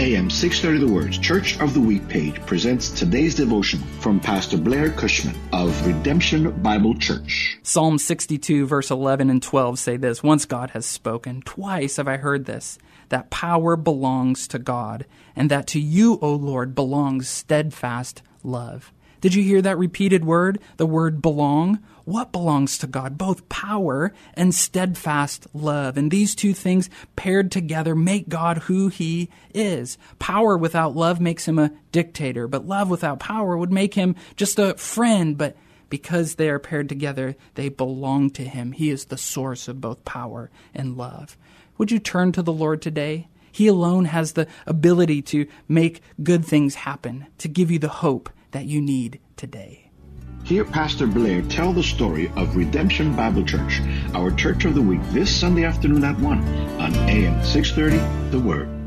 AM 630 The Words Church of the Week page presents today's devotion from Pastor Blair Cushman of Redemption Bible Church. Psalm 62, verse 11 and 12 say this Once God has spoken, twice have I heard this, that power belongs to God, and that to you, O Lord, belongs steadfast love. Did you hear that repeated word? The word belong? What belongs to God? Both power and steadfast love. And these two things paired together make God who he is. Power without love makes him a dictator, but love without power would make him just a friend. But because they are paired together, they belong to him. He is the source of both power and love. Would you turn to the Lord today? He alone has the ability to make good things happen, to give you the hope that you need today. Hear Pastor Blair tell the story of Redemption Bible Church, our church of the week, this Sunday afternoon at 1 on AM 630 The Word.